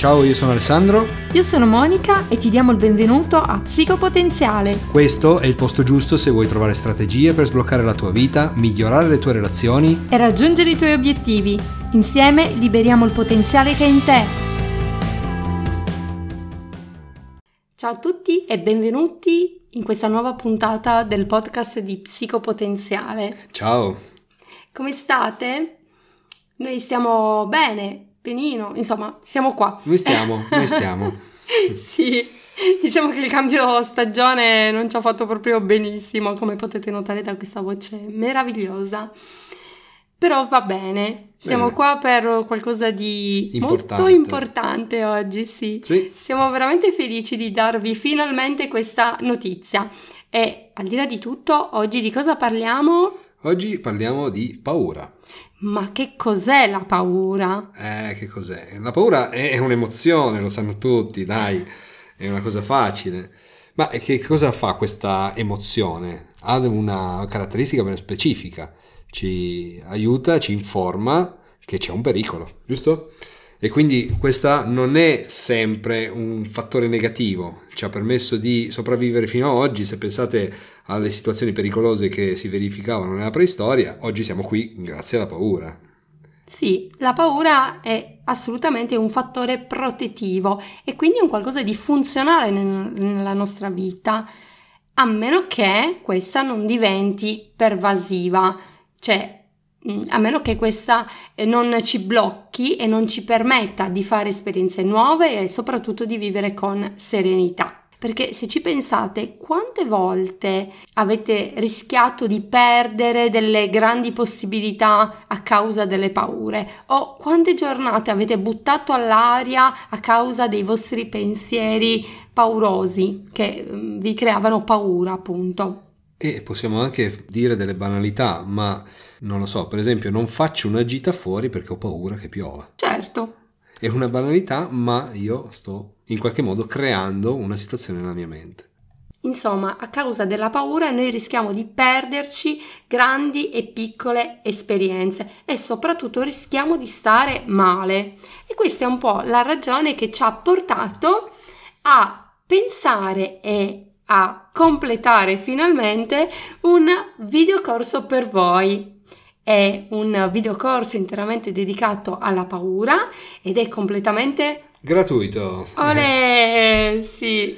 Ciao, io sono Alessandro. Io sono Monica e ti diamo il benvenuto a Psicopotenziale. Questo è il posto giusto se vuoi trovare strategie per sbloccare la tua vita, migliorare le tue relazioni e raggiungere i tuoi obiettivi. Insieme liberiamo il potenziale che è in te. Ciao a tutti e benvenuti in questa nuova puntata del podcast di Psicopotenziale. Ciao. Come state? Noi stiamo bene, benino, insomma, siamo qua. Noi stiamo, noi stiamo. sì, diciamo che il cambio stagione non ci ha fatto proprio benissimo, come potete notare da questa voce meravigliosa. Però va bene, siamo bene. qua per qualcosa di importante. molto importante oggi, sì. sì. Siamo veramente felici di darvi finalmente questa notizia. E al di là di tutto, oggi di cosa parliamo? Oggi parliamo di paura. Ma che cos'è la paura? Eh, che cos'è? La paura è un'emozione, lo sanno tutti, dai, è una cosa facile. Ma che cosa fa questa emozione? Ha una caratteristica ben specifica, ci aiuta, ci informa che c'è un pericolo, giusto? E quindi questa non è sempre un fattore negativo, ci ha permesso di sopravvivere fino ad oggi, se pensate alle situazioni pericolose che si verificavano nella preistoria, oggi siamo qui grazie alla paura. Sì, la paura è assolutamente un fattore protettivo e quindi un qualcosa di funzionale nella nostra vita, a meno che questa non diventi pervasiva, cioè Mm, a meno che questa eh, non ci blocchi e non ci permetta di fare esperienze nuove e soprattutto di vivere con serenità. Perché se ci pensate, quante volte avete rischiato di perdere delle grandi possibilità a causa delle paure? O quante giornate avete buttato all'aria a causa dei vostri pensieri paurosi che mm, vi creavano paura, appunto? E possiamo anche dire delle banalità, ma non lo so, per esempio non faccio una gita fuori perché ho paura che piova. Certo. È una banalità, ma io sto in qualche modo creando una situazione nella mia mente. Insomma, a causa della paura noi rischiamo di perderci grandi e piccole esperienze e soprattutto rischiamo di stare male. E questa è un po' la ragione che ci ha portato a pensare e a completare finalmente un videocorso per voi è un videocorso interamente dedicato alla paura ed è completamente gratuito. Olè, sì,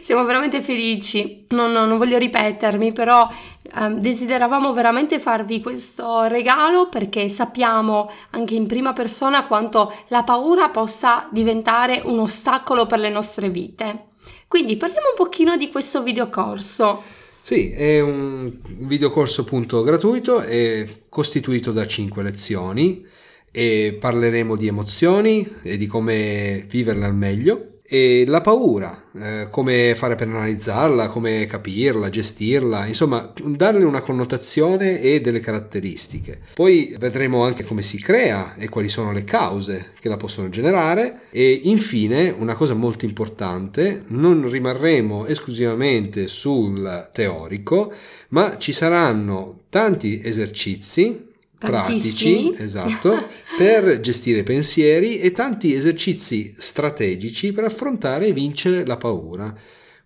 siamo veramente felici. Non, non, non voglio ripetermi, però eh, desideravamo veramente farvi questo regalo perché sappiamo anche in prima persona quanto la paura possa diventare un ostacolo per le nostre vite. Quindi parliamo un pochino di questo videocorso. Sì, è un videocorso appunto gratuito, è costituito da 5 lezioni e parleremo di emozioni e di come viverle al meglio e la paura, eh, come fare per analizzarla, come capirla, gestirla, insomma, darle una connotazione e delle caratteristiche. Poi vedremo anche come si crea e quali sono le cause che la possono generare e infine, una cosa molto importante, non rimarremo esclusivamente sul teorico, ma ci saranno tanti esercizi pratici, esatto, per gestire pensieri e tanti esercizi strategici per affrontare e vincere la paura.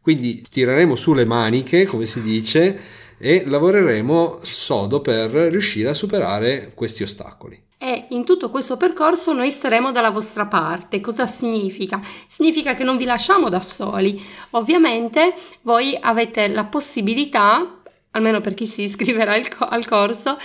Quindi tireremo su le maniche, come si dice, e lavoreremo sodo per riuscire a superare questi ostacoli. E in tutto questo percorso noi saremo dalla vostra parte. Cosa significa? Significa che non vi lasciamo da soli. Ovviamente voi avete la possibilità almeno per chi si iscriverà al, co- al corso,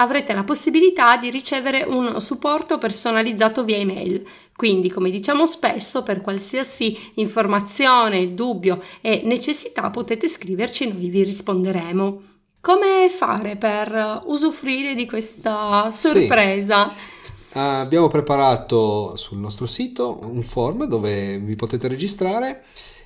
avrete la possibilità di ricevere un supporto personalizzato via email. Quindi, come diciamo spesso, per qualsiasi informazione, dubbio e necessità potete scriverci e noi vi risponderemo. Come fare per usufruire di questa sorpresa? Sì. Abbiamo preparato sul nostro sito un form dove vi potete registrare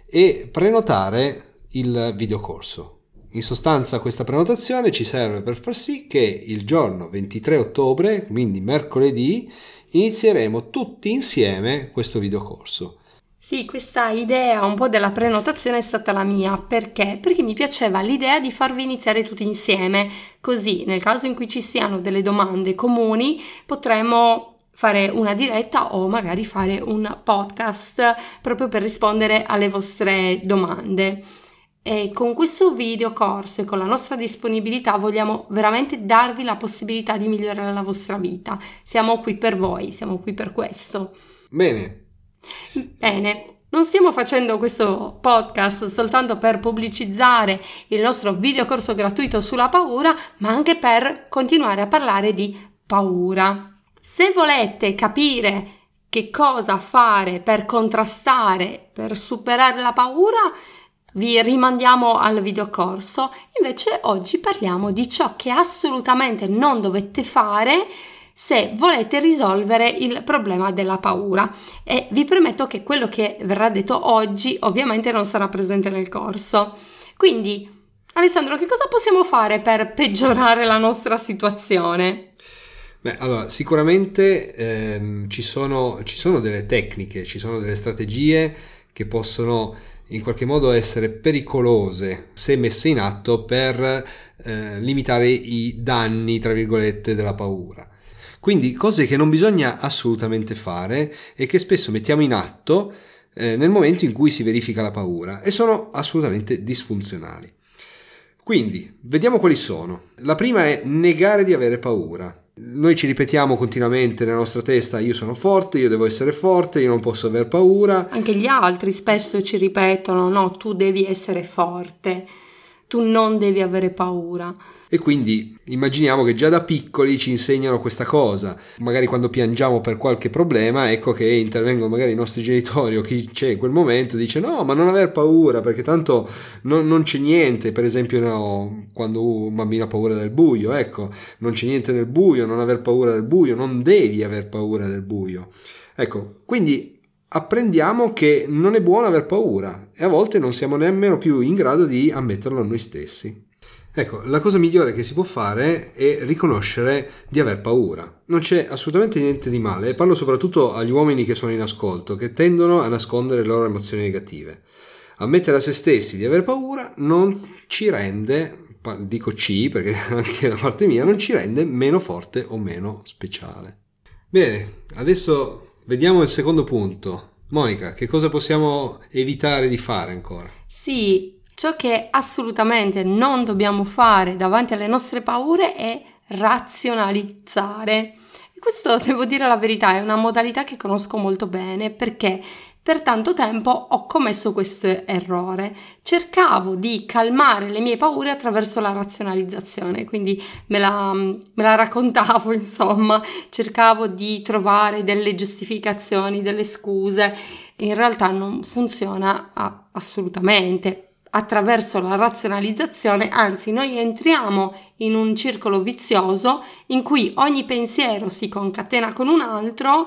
e prenotare il videocorso. In sostanza questa prenotazione ci serve per far sì che il giorno 23 ottobre, quindi mercoledì, inizieremo tutti insieme questo videocorso. Sì, questa idea un po' della prenotazione è stata la mia, perché? Perché mi piaceva l'idea di farvi iniziare tutti insieme, così nel caso in cui ci siano delle domande comuni potremo fare una diretta o magari fare un podcast proprio per rispondere alle vostre domande. E con questo video corso e con la nostra disponibilità vogliamo veramente darvi la possibilità di migliorare la vostra vita. Siamo qui per voi, siamo qui per questo. Bene. Bene. Non stiamo facendo questo podcast soltanto per pubblicizzare il nostro video corso gratuito sulla paura, ma anche per continuare a parlare di paura. Se volete capire che cosa fare per contrastare, per superare la paura, vi rimandiamo al videocorso. Invece oggi parliamo di ciò che assolutamente non dovete fare se volete risolvere il problema della paura e vi prometto che quello che verrà detto oggi ovviamente non sarà presente nel corso. Quindi, Alessandro, che cosa possiamo fare per peggiorare la nostra situazione? Beh, allora, sicuramente ehm, ci, sono, ci sono delle tecniche, ci sono delle strategie che possono in qualche modo essere pericolose se messe in atto per eh, limitare i danni, tra virgolette, della paura. Quindi cose che non bisogna assolutamente fare e che spesso mettiamo in atto eh, nel momento in cui si verifica la paura e sono assolutamente disfunzionali. Quindi, vediamo quali sono. La prima è negare di avere paura. Noi ci ripetiamo continuamente nella nostra testa io sono forte, io devo essere forte, io non posso aver paura. Anche gli altri spesso ci ripetono no, tu devi essere forte, tu non devi avere paura. E quindi immaginiamo che già da piccoli ci insegnano questa cosa. Magari quando piangiamo per qualche problema, ecco che intervengono magari i nostri genitori o chi c'è in quel momento dice no, ma non aver paura perché tanto non, non c'è niente. Per esempio no, quando un bambino ha paura del buio, ecco, non c'è niente nel buio, non aver paura del buio, non devi aver paura del buio. Ecco, quindi apprendiamo che non è buono aver paura e a volte non siamo nemmeno più in grado di ammetterlo a noi stessi. Ecco, la cosa migliore che si può fare è riconoscere di aver paura. Non c'è assolutamente niente di male, e parlo soprattutto agli uomini che sono in ascolto, che tendono a nascondere le loro emozioni negative. Ammettere a se stessi di aver paura non ci rende, dico ci perché anche da parte mia, non ci rende meno forte o meno speciale. Bene, adesso vediamo il secondo punto. Monica, che cosa possiamo evitare di fare ancora? Sì, Ciò che assolutamente non dobbiamo fare davanti alle nostre paure è razionalizzare. Questo, devo dire la verità, è una modalità che conosco molto bene perché per tanto tempo ho commesso questo errore. Cercavo di calmare le mie paure attraverso la razionalizzazione, quindi me la, me la, raccontavo, insomma, cercavo di trovare delle giustificazioni, delle scuse. In realtà non funziona assolutamente attraverso la razionalizzazione, anzi noi entriamo in un circolo vizioso in cui ogni pensiero si concatena con un altro,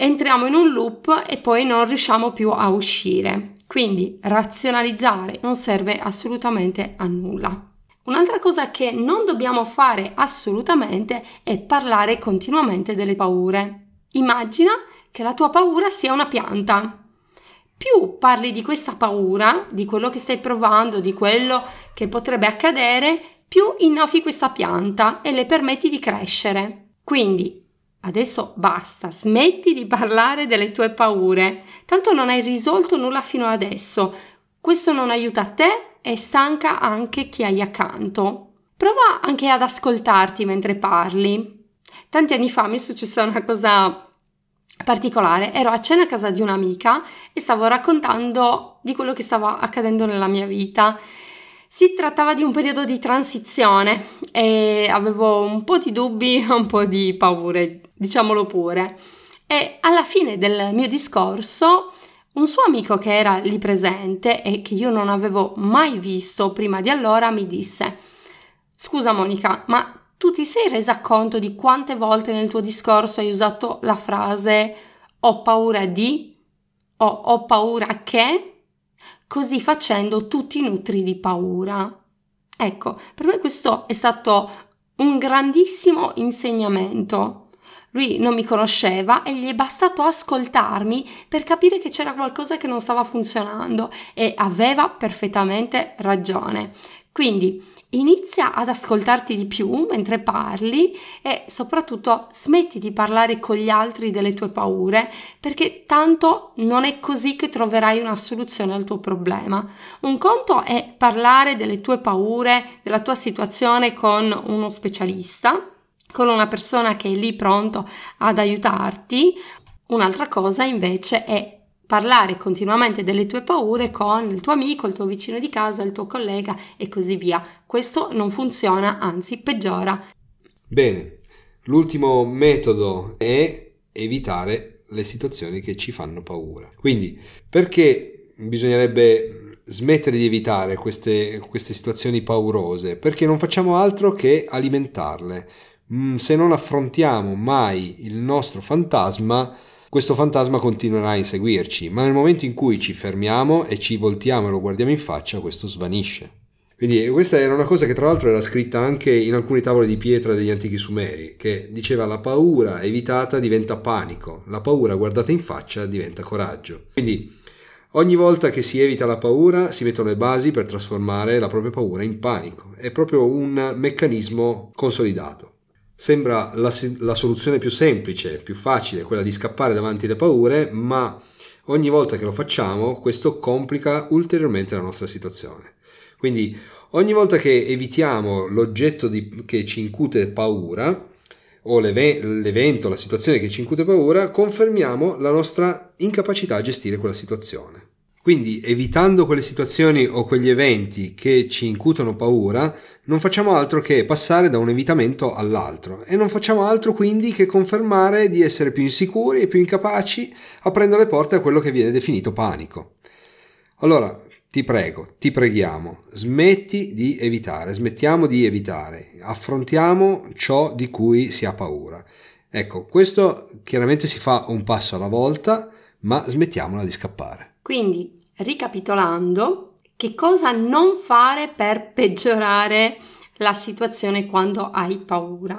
entriamo in un loop e poi non riusciamo più a uscire. Quindi razionalizzare non serve assolutamente a nulla. Un'altra cosa che non dobbiamo fare assolutamente è parlare continuamente delle paure. Immagina che la tua paura sia una pianta più parli di questa paura, di quello che stai provando, di quello che potrebbe accadere, più innaffi questa pianta e le permetti di crescere. Quindi adesso basta, smetti di parlare delle tue paure, tanto non hai risolto nulla fino adesso. Questo non aiuta te e stanca anche chi hai accanto. Prova anche ad ascoltarti mentre parli. Tanti anni fa mi è successa una cosa particolare. Ero a cena a casa di un'amica e stavo raccontando di quello che stava accadendo nella mia vita. Si trattava di un periodo di transizione e avevo un po' di dubbi, un po' di paure, diciamolo pure. E alla fine del mio discorso, un suo amico che era lì presente e che io non avevo mai visto prima di allora mi disse: Scusa Monica, ma tu ti sei resa conto di quante volte nel tuo discorso hai usato la frase ho paura di o ho paura che? Così facendo tu ti nutri di paura. Ecco, per me questo è stato un grandissimo insegnamento. Lui non mi conosceva e gli è bastato ascoltarmi per capire che c'era qualcosa che non stava funzionando e aveva perfettamente ragione. Quindi inizia ad ascoltarti di più mentre parli e soprattutto smetti di parlare con gli altri delle tue paure perché tanto non è così che troverai una soluzione al tuo problema. Un conto è parlare delle tue paure, della tua situazione con uno specialista, con una persona che è lì pronto ad aiutarti. Un'altra cosa invece è parlare continuamente delle tue paure con il tuo amico, il tuo vicino di casa, il tuo collega e così via. Questo non funziona, anzi peggiora. Bene, l'ultimo metodo è evitare le situazioni che ci fanno paura. Quindi, perché bisognerebbe smettere di evitare queste, queste situazioni paurose? Perché non facciamo altro che alimentarle. Mm, se non affrontiamo mai il nostro fantasma, questo fantasma continuerà a inseguirci, ma nel momento in cui ci fermiamo e ci voltiamo e lo guardiamo in faccia, questo svanisce. Quindi questa era una cosa che tra l'altro era scritta anche in alcune tavole di pietra degli antichi sumeri, che diceva la paura evitata diventa panico, la paura guardata in faccia diventa coraggio. Quindi ogni volta che si evita la paura si mettono le basi per trasformare la propria paura in panico. È proprio un meccanismo consolidato. Sembra la, la soluzione più semplice, più facile, quella di scappare davanti alle paure, ma ogni volta che lo facciamo questo complica ulteriormente la nostra situazione. Quindi ogni volta che evitiamo l'oggetto di, che ci incute paura o l'evento, la situazione che ci incute paura, confermiamo la nostra incapacità a gestire quella situazione. Quindi evitando quelle situazioni o quegli eventi che ci incutono paura, non facciamo altro che passare da un evitamento all'altro e non facciamo altro quindi che confermare di essere più insicuri e più incapaci aprendo le porte a quello che viene definito panico. Allora, ti prego, ti preghiamo, smetti di evitare, smettiamo di evitare, affrontiamo ciò di cui si ha paura. Ecco, questo chiaramente si fa un passo alla volta, ma smettiamola di scappare. Quindi, ricapitolando, che cosa non fare per peggiorare la situazione quando hai paura?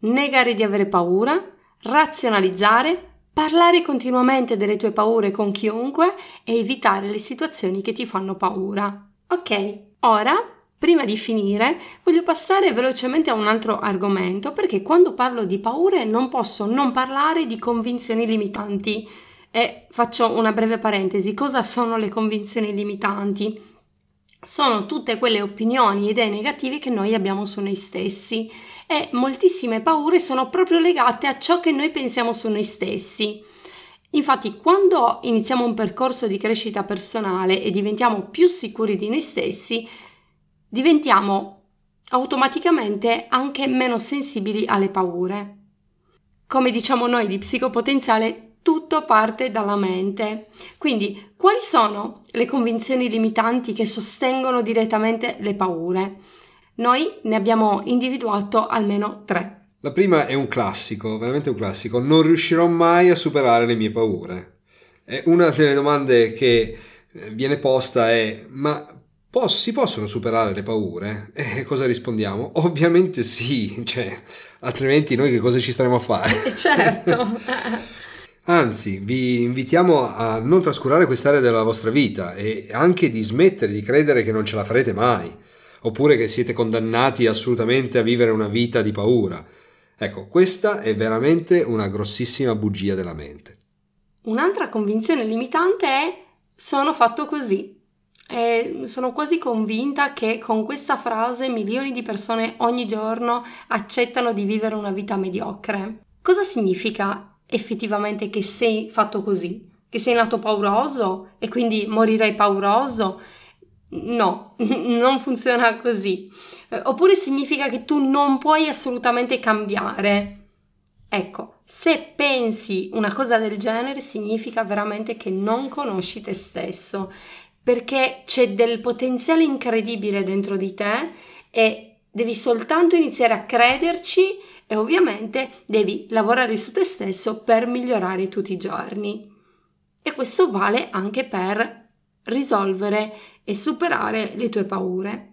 Negare di avere paura, razionalizzare, parlare continuamente delle tue paure con chiunque e evitare le situazioni che ti fanno paura. Ok, ora Prima di finire, voglio passare velocemente a un altro argomento perché quando parlo di paure non posso non parlare di convinzioni limitanti. E faccio una breve parentesi, cosa sono le convinzioni limitanti? Sono tutte quelle opinioni e idee negative che noi abbiamo su noi stessi e moltissime paure sono proprio legate a ciò che noi pensiamo su noi stessi. Infatti, quando iniziamo un percorso di crescita personale e diventiamo più sicuri di noi stessi, diventiamo automaticamente anche meno sensibili alle paure. Come diciamo noi di psicopotenziale, tutto parte dalla mente. Quindi, quali sono le convinzioni limitanti che sostengono direttamente le paure? Noi ne abbiamo individuato almeno tre. La prima è un classico, veramente un classico. Non riuscirò mai a superare le mie paure. E una delle domande che eh, viene posta è: ma poss- si possono superare le paure? E cosa rispondiamo? Ovviamente sì, cioè, altrimenti noi che cosa ci staremo a fare? Certo. Anzi, vi invitiamo a non trascurare quest'area della vostra vita e anche di smettere di credere che non ce la farete mai, oppure che siete condannati assolutamente a vivere una vita di paura. Ecco, questa è veramente una grossissima bugia della mente. Un'altra convinzione limitante è sono fatto così. E sono quasi convinta che con questa frase milioni di persone ogni giorno accettano di vivere una vita mediocre. Cosa significa effettivamente che sei fatto così, che sei nato pauroso e quindi morirai pauroso. No, non funziona così. Eh, oppure significa che tu non puoi assolutamente cambiare. Ecco, se pensi una cosa del genere significa veramente che non conosci te stesso, perché c'è del potenziale incredibile dentro di te e devi soltanto iniziare a crederci e ovviamente devi lavorare su te stesso per migliorare tutti i giorni. E questo vale anche per risolvere e superare le tue paure.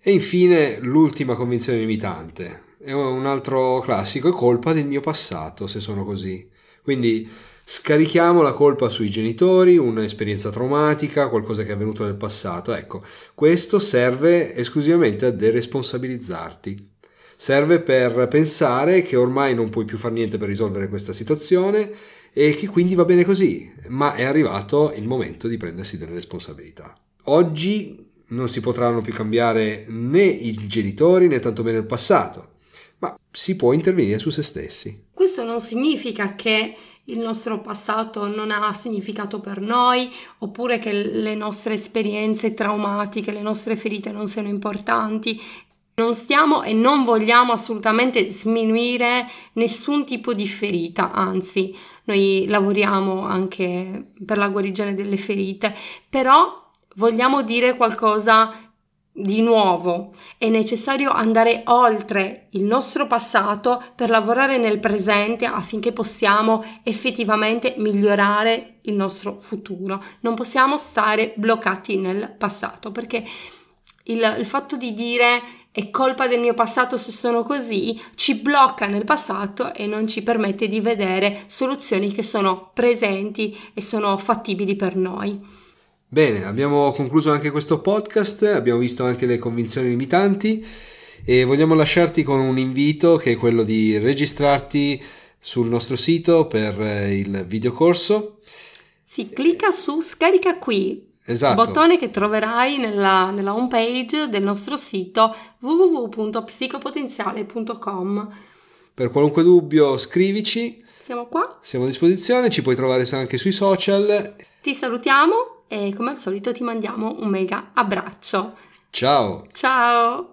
E infine l'ultima convinzione limitante. È un altro classico, è colpa del mio passato se sono così. Quindi scarichiamo la colpa sui genitori, un'esperienza traumatica, qualcosa che è avvenuto nel passato. Ecco, questo serve esclusivamente a deresponsabilizzarti. Serve per pensare che ormai non puoi più fare niente per risolvere questa situazione e che quindi va bene così, ma è arrivato il momento di prendersi delle responsabilità. Oggi non si potranno più cambiare né i genitori né tantomeno il passato, ma si può intervenire su se stessi. Questo non significa che il nostro passato non ha significato per noi, oppure che le nostre esperienze traumatiche, le nostre ferite non siano importanti. Non stiamo e non vogliamo assolutamente sminuire nessun tipo di ferita, anzi, noi lavoriamo anche per la guarigione delle ferite, però vogliamo dire qualcosa di nuovo, è necessario andare oltre il nostro passato per lavorare nel presente affinché possiamo effettivamente migliorare il nostro futuro. Non possiamo stare bloccati nel passato perché il, il fatto di dire è colpa del mio passato se sono così ci blocca nel passato e non ci permette di vedere soluzioni che sono presenti e sono fattibili per noi. Bene, abbiamo concluso anche questo podcast, abbiamo visto anche le convinzioni limitanti e vogliamo lasciarti con un invito che è quello di registrarti sul nostro sito per eh, il videocorso. Si clicca su scarica qui, esatto. bottone che troverai nella, nella home page del nostro sito www.psicopotenziale.com. Per qualunque dubbio scrivici. Siamo qua. Siamo a disposizione, ci puoi trovare anche sui social. Ti salutiamo e come al solito ti mandiamo un mega abbraccio. Ciao! Ciao!